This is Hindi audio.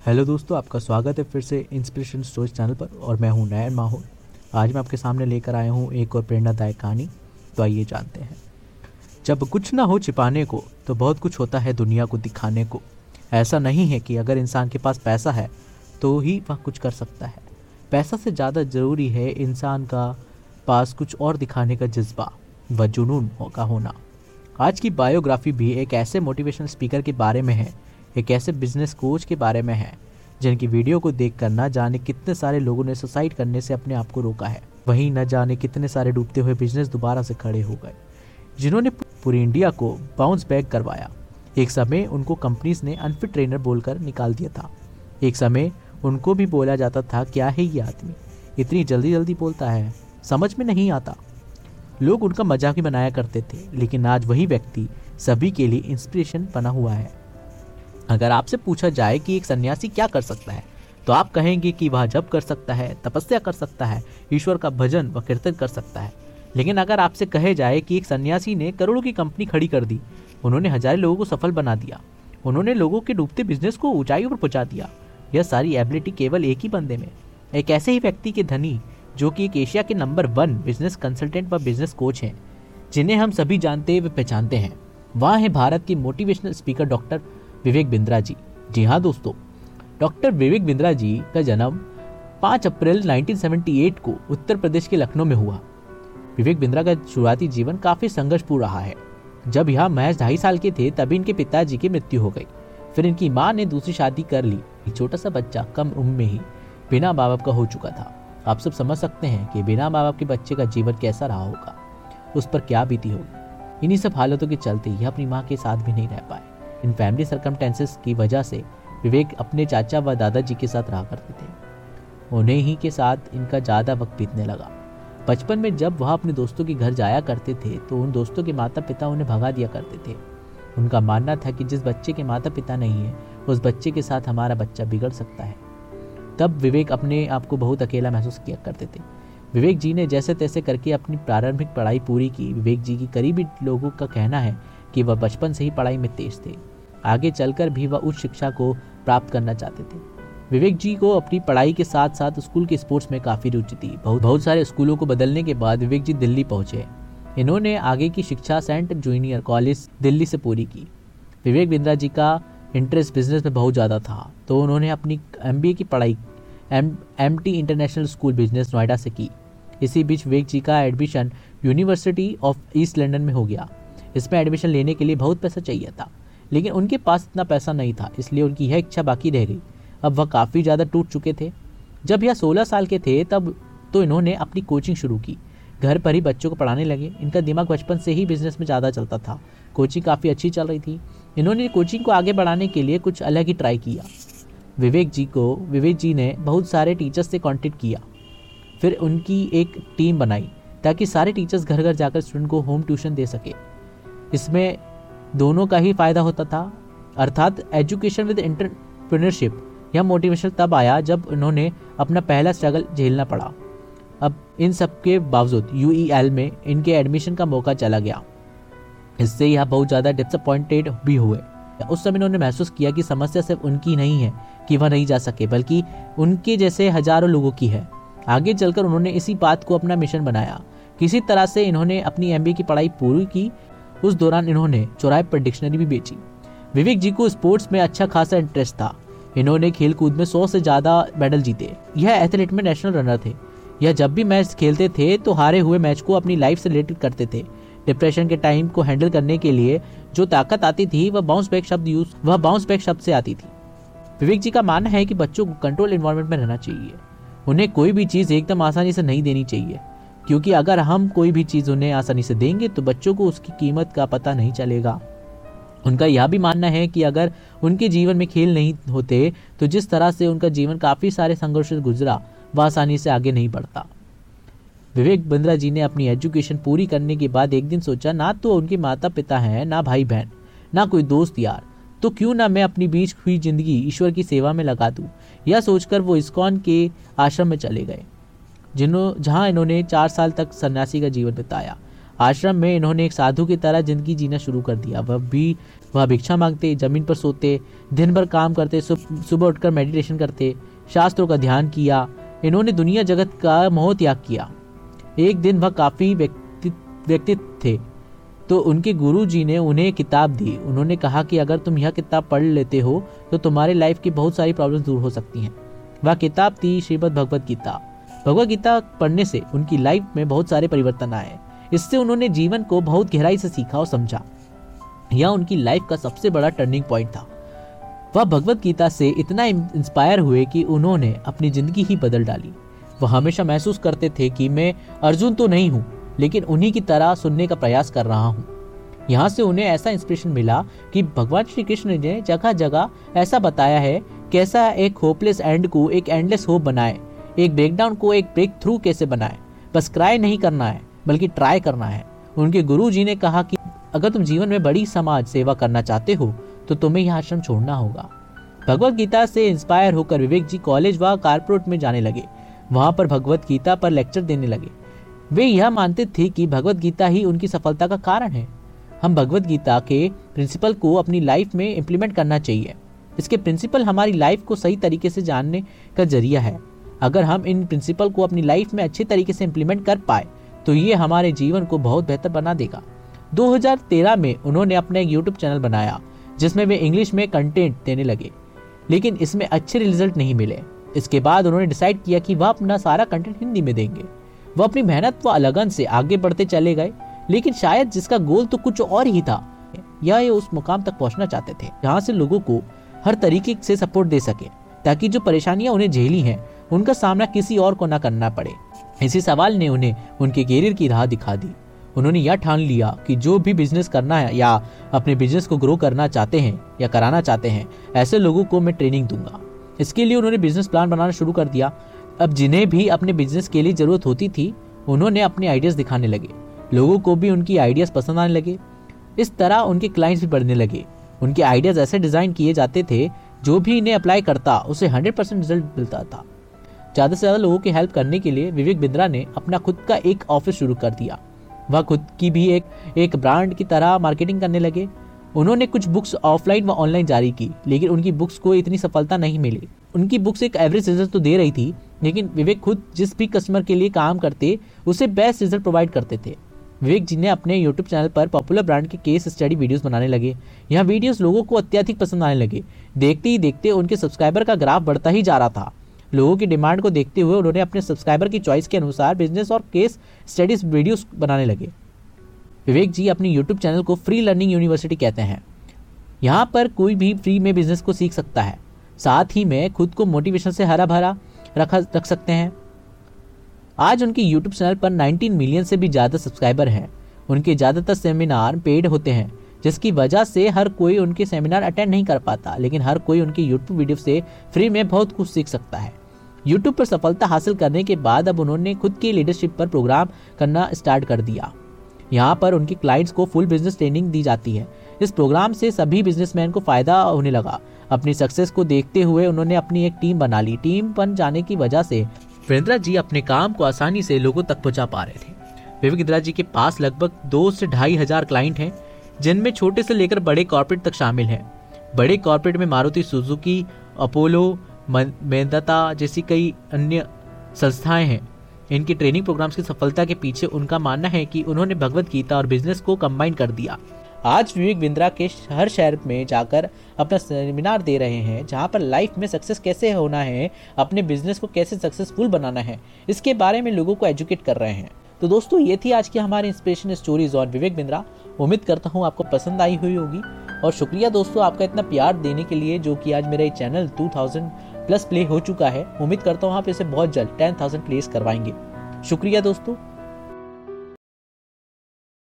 हेलो दोस्तों, आपका स्वागत है फिर से इंस्पिरेशन स्टोरीज चैनल पर और मैं हूँ नयन माहौल आज मैं आपके सामने लेकर आया हूँ एक और प्रेरणादायक कहानी। तो आइए जानते हैं। जब कुछ ना हो छिपाने को तो बहुत कुछ होता है दुनिया को दिखाने को। ऐसा नहीं है कि अगर इंसान के पास पैसा है तो ही वह कुछ कर सकता है। पैसा से ज़्यादा ज़रूरी है इंसान का पास कुछ और दिखाने का जज्बा व जुनून का होना। आज की बायोग्राफी भी एक ऐसे मोटिवेशनल स्पीकर के बारे में है एक ऐसे बिज़नेस कोच के बारे में है, जिनकी वीडियो को देख कर न जाने कितने सारे लोगों ने सुसाइड करने से अपने आप को रोका है। वहीं न जाने कितने सारे डूबते हुए बिज़नेस दोबारा से खड़े हो गए, जिन्होंने पूरी इंडिया को बाउंस बैक करवाया। एक समय उनको कंपनीज़ ने अनफिट ट्रेनर बोलकर निकाल दिया था। एक समय उनको भी बोला जाता था, क्या है ये आदमी? इतनी जल्दी जल्दी बोलता है? समझ में नहीं आता। लोग उनका मज़ाक ही बनाया करते थे, लेकिन आज वही व्यक्ति सभी के लिए इंस्पिरेशन बना हुआ है। अगर आपसे पूछा जाए कि एक सन्यासी क्या कर सकता है तो आप कहेंगे कि वह जब कर सकता है, तपस्या कर सकता है, ईश्वर का भजन व कीर्तन कर सकता है। लेकिन अगर आपसे कहे जाए कि एक सन्यासी ने करोड़ों की कंपनी खड़ी कर दी, उन्होंने हज़ारों लोगों को सफल बना दिया, उन्होंने लोगों के डूबते बिज़नेस को ऊंचाइयों पर पहुँचा दिया, यह सारी एबिलिटी केवल एक ही बंदे में। एक ऐसे ही व्यक्ति के धनी, जो कि एक एशिया के नंबर वन बिज़नेस कंसल्टेंट व बिज़नेस कोच हैं, जिन्हें हम सभी जानते व पहचानते हैं। वह है भारत के motivational speaker doctor Vivek Bindra ji जी हाँ दोस्तों, डॉक्टर विवेक बिंद्रा जी का जन्म 5 अप्रैल 1978 को उत्तर प्रदेश के लखनऊ में हुआ। विवेक बिंद्रा का शुरुआती जीवन काफ़ी संघर्षपूर्ण रहा है। जब यह महज ढाई साल के थे, तभी इनके पिताजी की मृत्यु हो गई। फिर इनकी माँ ने दूसरी शादी कर ली। छोटा सा बच्चा कम उम्र में ही बिना माँ बाप का हो चुका था। आप सब समझ सकते हैं कि बिना माँ बाप के बच्चे का जीवन कैसा रहा होगा। उस पर क्या बीती होगी? इन्हीं सब हालतों के चलते यह अपनी माँ के साथ भी नहीं रह पाए। इन फैमिली सरकमटेंसेस की वजह से विवेक अपने चाचा व दादाजी के साथ रहा करते थे। उन्हें ही के साथ इनका ज़्यादा वक्त बीतने लगा। बचपन में जब वह अपने दोस्तों के घर जाया करते थे तो उन दोस्तों के माता पिता उन्हें भगा दिया करते थे। उनका मानना था कि जिस बच्चे के माता पिता नहीं है, उस बच्चे के साथ हमारा बच्चा बिगड़ सकता है। तब विवेक अपने आप को बहुत अकेला महसूस किया करते थे। विवेक जी ने जैसे तैसे करके अपनी प्रारंभिक पढ़ाई पूरी की। विवेक जी की करीबी लोगों का कहना है कि वह बचपन से ही पढ़ाई में तेज थे। आगे चलकर भी वह उच्च शिक्षा को प्राप्त करना चाहते थे। विवेक जी को अपनी पढ़ाई के साथ साथ स्कूल के स्पोर्ट्स में काफ़ी रुचि थी। बहुत बहुत सारे स्कूलों को बदलने के बाद विवेक जी दिल्ली पहुँचे। इन्होंने आगे की शिक्षा सेंट जूनियर कॉलेज दिल्ली से पूरी की। विवेक बिंद्रा जी का इंटरेस्ट बिज़नेस में बहुत ज़्यादा था तो उन्होंने अपनी एमबीए की पढ़ाई M M international school business Noida से की। इसी बीच विवेक जी का admission university of east London में हो गया। इसमें एडमिशन लेने के लिए बहुत पैसा चाहिए था। लेकिन उनके पास इतना पैसा नहीं था, इसलिए उनकी यह इच्छा बाकी रह गई। अब वह काफ़ी ज़्यादा टूट चुके थे। जब यह सोलह साल के थे, तब तो इन्होंने अपनी कोचिंग शुरू की। घर पर ही बच्चों को पढ़ाने लगे। इनका दिमाग बचपन से ही बिज़नेस में ज़्यादा चलता था। कोचिंग काफ़ी अच्छी चल रही थी। इन्होंने कोचिंग को आगे बढ़ाने के लिए कुछ अलग ही ट्राई किया। विवेक जी को, विवेक जी ने बहुत सारे टीचर्स से कॉन्टेक्ट किया। फिर उनकी एक टीम बनाई, ताकि सारे टीचर्स घर घर जाकर स्टूडेंट को होम ट्यूशन दे सके। इसमें दोनों का ही फ़ायदा होता था। अर्थात एजुकेशन विद एंटरप्रेन्योरशिप, यह मोटिवेशन तब आया जब उन्होंने अपना पहला स्ट्रगल झेलना पड़ा। अब इन सब के बावजूद यू e में इनके एडमिशन का मौका चला गया। इससे यह बहुत ज़्यादा डिसअपॉइंटेड भी हुए। उस समय उन्होंने महसूस किया कि समस्या सिर्फ़ उनकी नहीं है कि वह नहीं जा सके, बल्कि उनके जैसे हज़ारों लोगों की है। आगे चलकर उन्होंने इसी बात को अपना मिशन बनाया। किसी तरह से इन्होंने अपनी एमबी की पढ़ाई पूरी की उस दौरान इन्होंने चौराहे पर डिक्शनरी भी बेची। विवेक जी को स्पोर्ट्स में अच्छा खासा इंटरेस्ट था। इन्होंने खेल कूद में सौ से ज़्यादा मेडल जीते। यह एथलीट में नेशनल रनर थे। यह जब भी मैच खेलते थे तो हारे हुए मैच को अपनी लाइफ से रिलेटेड करते थे। डिप्रेशन के टाइम को हैंडल करने के लिए जो ताकत आती थी, वह बाउंस बैक शब्द यूज़ वह बाउंस बैक शब्द से आती थी। विवेक जी का मानना है कि बच्चों को कंट्रोल इन्वायरमेंट में रहना चाहिए। उन्हें कोई भी चीज़ एकदम आसानी से नहीं देनी चाहिए। क्योंकि अगर हम कोई भी चीज़ उन्हें आसानी से देंगे तो बच्चों को उसकी कीमत का पता नहीं चलेगा। उनका यह भी मानना है कि अगर उनके जीवन में खेल नहीं होते तो जिस तरह से उनका जीवन काफ़ी सारे संघर्ष से गुजरा, वह आसानी से आगे नहीं बढ़ता। विवेक बिंद्रा जी ने अपनी एजुकेशन पूरी करने के बाद एक दिन सोचा, ना तो उनके माता पिता हैं, ना भाई बहन ना कोई दोस्त यार तो क्यों ना मैं अपनी बीच हुई ज़िंदगी ईश्वर की सेवा में लगा दूँ? यह सोचकर वो इस्कॉन के आश्रम में चले गए। जिन्हों, जहाँ इन्होंने चार साल तक सन्यासी का जीवन बिताया। आश्रम में इन्होंने एक साधु की तरह ज़िंदगी जीना शुरू कर दिया। वह भी, वह भिक्षा मांगते, ज़मीन पर सोते दिन भर काम करते सुबह उठकर मेडिटेशन करते, शास्त्रों का ध्यान किया, इन्होंने दुनिया जगत का मोह त्याग किया। एक दिन वह काफ़ी व्यक्ति, व्यक्तित्व थे तो उनके गुरु जी ने उन्हें किताब दी। उन्होंने कहा कि अगर तुम यह किताब पढ़ लेते हो तो तुम्हारी लाइफ की बहुत सारी प्रॉब्लम दूर हो सकती हैं। वह किताब थी श्रीमद भगवत गीता। भगवत गीता पढ़ने से उनकी लाइफ में बहुत सारे परिवर्तन आए। इससे उन्होंने जीवन को बहुत गहराई से सीखा और समझा। यह उनकी लाइफ का सबसे बड़ा टर्निंग पॉइंट था। वह भगवत गीता से इतना इंस्पायर हुए कि उन्होंने अपनी ज़िंदगी ही बदल डाली। वह हमेशा महसूस करते थे कि मैं अर्जुन तो नहीं हूँ, लेकिन उन्हीं की तरह सुनने का प्रयास कर रहा हूँ। यहाँ से उन्हें ऐसा इंस्पिरेशन मिला कि भगवान श्री कृष्ण ने जगह जगह ऐसा बताया है, कैसा एक होपलेस एंड को एक एंडलेस होप बनाए। एक ब्रेकडाउन को एक ब्रेक थ्रू कैसे बनाए? बस क्राई नहीं करना है, बल्कि ट्राई करना है। उनके गुरु जी ने कहा कि अगर तुम जीवन में बड़ी समाज सेवा करना चाहते हो तो तुम्हें यह आश्रम छोड़ना होगा। भगवत गीता से इंस्पायर होकर विवेक जी कॉलेज व कारपोरेट में जाने लगे। वहाँ पर भगवत गीता पर लेक्चर देने लगे। वे यह मानते थे कि भगवत गीता ही उनकी सफलता का कारण है। हम भगवत गीता के प्रिंसिपल को अपनी लाइफ में इम्प्लीमेंट करना चाहिए। इसके प्रिंसिपल हमारी लाइफ को सही तरीके से जानने का ज़रिया है। अगर हम इन प्रिंसिपल को अपनी लाइफ में अच्छे तरीके से इम्प्लीमेंट कर पाए तो ये हमारे जीवन को बहुत बेहतर बना देगा। 2013 में उन्होंने अपना एक यूट्यूब चैनल बनाया, जिसमें वे इंग्लिश में कंटेंट देने लगे, लेकिन इसमें अच्छे रिज़ल्ट नहीं मिले। इसके बाद उन्होंने डिसाइड किया कि वह अपना सारा कंटेंट हिंदी में देंगे। वह अपनी मेहनत व लगन से आगे बढ़ते चले गए, लेकिन शायद जिसका गोल तो कुछ और ही था, या ये उस मुकाम तक पहुँचना चाहते थे, जहाँ से लोगों को हर तरीके से सपोर्ट दे सके, ताकि जो परेशानियाँ उन्हें झेली हैं उनका सामना किसी और को न करना पड़े। इसी सवाल ने उन्हें उनके कैरियर की राह दिखा दी। उन्होंने यह ठान लिया कि जो भी बिज़नेस करना है या अपने बिज़नेस को ग्रो करना चाहते हैं या कराना चाहते हैं, ऐसे लोगों को मैं ट्रेनिंग दूँगा। इसके लिए उन्होंने बिज़नेस प्लान बनाना शुरू कर दिया। अब जिन्हें भी अपने बिज़नेस के लिए ज़रूरत होती थी, उन्होंने अपने आइडियाज़ दिखाने लगे। लोगों को भी उनकी आइडियाज़ पसंद आने लगे। इस तरह उनके क्लाइंट्स भी बढ़ने लगे। उनके आइडियाज़ ऐसे डिज़ाइन किए जाते थे, जो भी इन्हें अप्लाई करता, उसे हंड्रेड परसेंट रिज़ल्ट मिलता था। ज़्यादा से ज़्यादा लोगों की हेल्प करने के लिए विवेक बिंद्रा ने अपना खुद का एक ऑफ़िस शुरू कर दिया। वह खुद की भी एक एक ब्रांड की तरह मार्केटिंग करने लगे। उन्होंने कुछ बुक्स ऑफलाइन व ऑनलाइन जारी की, लेकिन उनकी बुक्स को इतनी सफलता नहीं मिली। उनकी बुक्स एक एवरेज रिज़ल्ट तो दे रही थी, लेकिन विवेक खुद जिस भी कस्टमर के लिए काम करते, उसे बेस्ट रिज़ल्ट प्रोवाइड करते थे। विवेक जी ने अपने यूट्यूब चैनल पर पॉपुलर ब्रांड के केस स्टडी वीडियोस बनाने लगे। यह वीडियोस लोगों को अत्यधिक पसंद आने लगे। देखते ही देखते उनके सब्सक्राइबर का ग्राफ बढ़ता ही जा रहा था। लोगों की डिमांड को देखते हुए उन्होंने अपने सब्सक्राइबर की चॉइस के अनुसार बिज़नेस और केस स्टडीज़ वीडियोस बनाने लगे। विवेक जी अपने यूट्यूब चैनल को फ्री लर्निंग यूनिवर्सिटी कहते हैं। यहाँ पर कोई भी फ्री में बिज़नेस को सीख सकता है। साथ ही में खुद को मोटिवेशन से हरा भरा रखा, रख सकते हैं। आज उनके यूट्यूब चैनल पर 19 मिलियन से भी ज़्यादा सब्सक्राइबर हैं। उनके ज़्यादातर सेमिनार पेड होते हैं। जिसकी वजह से हर कोई उनके सेमिनार अटेंड नहीं कर पाता, लेकिन हर कोई उनकी यूट्यूब वीडियो से फ्री में बहुत कुछ सीख सकता है। यूट्यूब पर सफलता हासिल करने के बाद अब उन्होंने खुद की लीडरशिप पर प्रोग्राम करना स्टार्ट कर दिया। यहाँ पर उनके क्लाइंट्स को फुल बिज़नेस ट्रेनिंग दी जाती है। इस प्रोग्राम से सभी बिजनेसमैन को फ़ायदा होने लगा। अपनी सक्सेस को देखते हुए उन्होंने अपनी एक टीम बना ली। टीम बन जाने की वजह से वीरेंद्र जी अपने काम को आसानी से लोगों तक पहुँचा पा रहे थे। विवेक इंदिरा जी के पास लगभग दो से ढाई हज़ार क्लाइंट हैं। जिनमें छोटे से लेकर बड़े कॉर्पोरेट तक शामिल हैं। बड़े कॉर्पोरेट में मारुति सुजुकी, अपोलो मेदता जैसी कई अन्य संस्थाएँ हैं। इनकी ट्रेनिंग प्रोग्राम्स की सफलता के पीछे उनका मानना है कि उन्होंने भगवत गीता और बिज़नेस को कंबाइन कर दिया। आज विवेक बिंद्रा के हर शहर में जाकर अपना सेमिनार दे रहे हैं, जहाँ पर लाइफ में सक्सेस कैसे होना है, अपने बिज़नेस को कैसे सक्सेसफुल बनाना है, इसके बारे में लोगों को एजुकेट कर रहे हैं। तो दोस्तों ये थी आज की हमारी इंस्पिरेशन स्टोरीज और विवेक बिंद्रा। उम्मीद करता हूँ आपको पसंद आई हुई होगी। और शुक्रिया दोस्तों आपका इतना प्यार देने के लिए जो कि आज मेरा ये चैनल 2000 प्लस प्ले हो चुका है। उम्मीद करता हूँ आप इसे बहुत जल्द 10,000 प्लेस करवाएँगे। शुक्रिया दोस्तों।